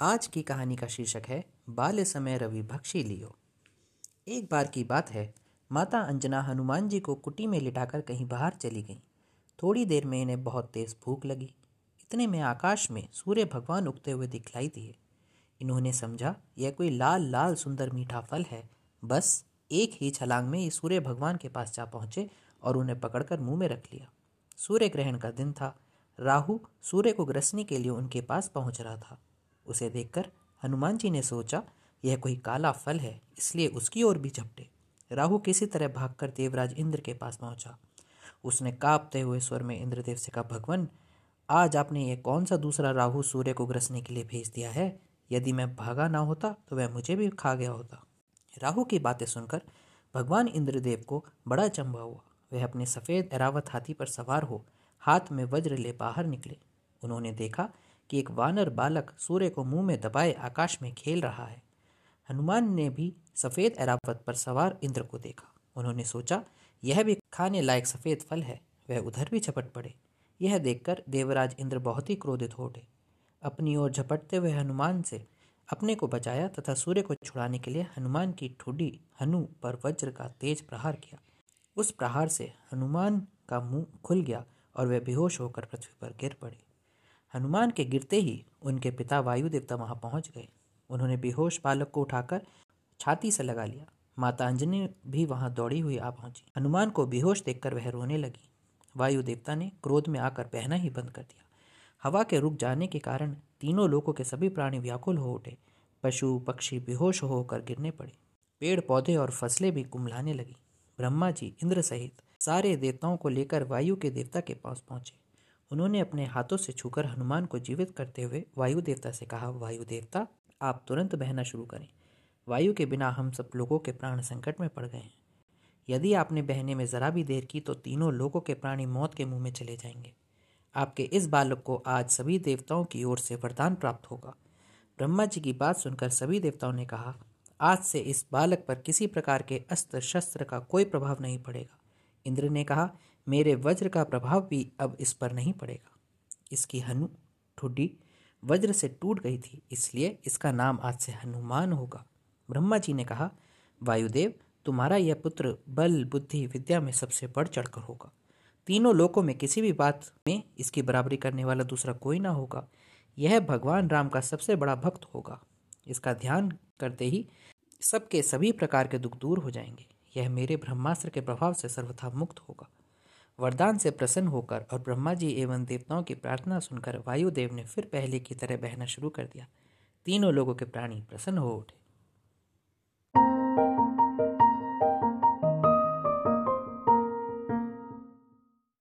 आज की कहानी का शीर्षक है, बाल्य समय रवि भक्षी लियो। एक बार की बात है, माता अंजना हनुमान जी को कुटी में लिटाकर कहीं बाहर चली गई। थोड़ी देर में इन्हें बहुत तेज भूख लगी। इतने में आकाश में सूर्य भगवान उगते हुए दिखलाई दिए। इन्होंने समझा, यह कोई लाल लाल, सुंदर मीठा फल है। बस, एक ही छलांग में ये सूर्य भगवान के पास जा पहुँचे और उन्हें पकड़कर मुँह में रख लिया। सूर्य ग्रहण का दिन था। राहु सूर्य को ग्रसने के लिए उनके पास पहुँच रहा था। उसे देखकर हनुमान जी ने सोचा, यह कोई काला फल है, इसलिए उसकी ओर भी झपटे। राहु किसी तरह भागकर देवराज इंद्र के पास पहुँचा। उसने कांपते हुए स्वर में इंद्रदेव से कहा, भगवान, आज आपने यह कौन सा दूसरा राहु सूर्य को ग्रसने के लिए भेज दिया है? यदि मैं भागा ना होता तो वह मुझे भी खा गया होता। राहु की बातें सुनकर भगवान इंद्रदेव को बड़ा चंबा हुआ। वह अपने सफ़ेद एरावत हाथी पर सवार हो हाथ में वज्र ले बाहर निकले। उन्होंने देखा कि एक वानर बालक सूर्य को मुँह में दबाए आकाश में खेल रहा है। हनुमान ने भी सफ़ेद एरावत पर सवार इंद्र को देखा। उन्होंने सोचा, यह भी खाने लायक सफ़ेद फल है, वह उधर भी झपट पड़े। यह देखकर देवराज इंद्र बहुत ही क्रोधित हो उठे। अपनी ओर झपटते हुए हनुमान से अपने को बचाया तथा सूर्य को छुड़ाने के लिए हनुमान की ठुडी हनु पर वज्र का तेज प्रहार किया। उस प्रहार से हनुमान का मुँह खुल गया और वह बेहोश होकर पृथ्वी पर गिर पड़े। हनुमान के गिरते ही उनके पिता वायु देवता वहाँ पहुँच गए। उन्होंने बेहोश बालक को उठाकर छाती से लगा लिया। माता अंजनी भी वहाँ दौड़ी हुई आ पहुँची। हनुमान को बेहोश देखकर वह रोने लगी। वायु देवता ने क्रोध में आकर बहना ही बंद कर दिया। हवा के रुक जाने के कारण तीनों लोगों के सभी प्राणी व्याकुल हो उठे। पशु, पक्षी बेहोश होकर गिरने पड़े। पेड़, पौधे और फ़सलें भी कुमलाने लगी। ब्रह्मा जी, इंद्र सहित सारे देवताओं को लेकर वायु के देवता के पास पहुँचे। उन्होंने अपने हाथों से छूकर हनुमान को जीवित करते हुए वायु देवता से कहा, वायु देवता, आप तुरंत बहना शुरू करें। वायु के बिना हम सब लोगों के प्राण संकट में पड़ गए हैं। यदि आपने बहने में जरा भी देर की तो तीनों लोगों के प्राणी मौत के मुँह में चले जाएँगे। आपके इस बालक को आज सभी देवताओं की ओर से वरदान प्राप्त होगा। ब्रह्मा जी की बात सुनकर सभी देवताओं ने कहा, आज से इस बालक पर किसी प्रकार के अस्त्र शस्त्र का कोई प्रभाव नहीं पड़ेगा। इंद्र ने कहा मेरे वज्र का प्रभाव भी अब इस पर नहीं पड़ेगा। इसकी हनु ठुड्डी वज्र से टूट गई थी, इसलिए इसका नाम आज से हनुमान होगा। ब्रह्मा जी ने कहा, वायुदेव, तुम्हारा यह पुत्र बल, बुद्धि, विद्या में सबसे बढ़ चढ़कर होगा। तीनों लोकों में किसी भी बात में इसकी बराबरी करने वाला दूसरा कोई ना होगा। यह भगवान राम का सबसे बड़ा भक्त होगा। इसका ध्यान करते ही सबके सभी प्रकार के दुख दूर हो जाएँगे। यह मेरे ब्रह्मास्त्र के प्रभाव से सर्वथा मुक्त होगा। वरदान से प्रसन्न होकर और ब्रह्मा जी एवं देवताओं की प्रार्थना सुनकर वायुदेव ने फिर पहले की तरह बहना शुरू कर दिया। तीनों लोगों के प्राणी प्रसन्न हो उठे।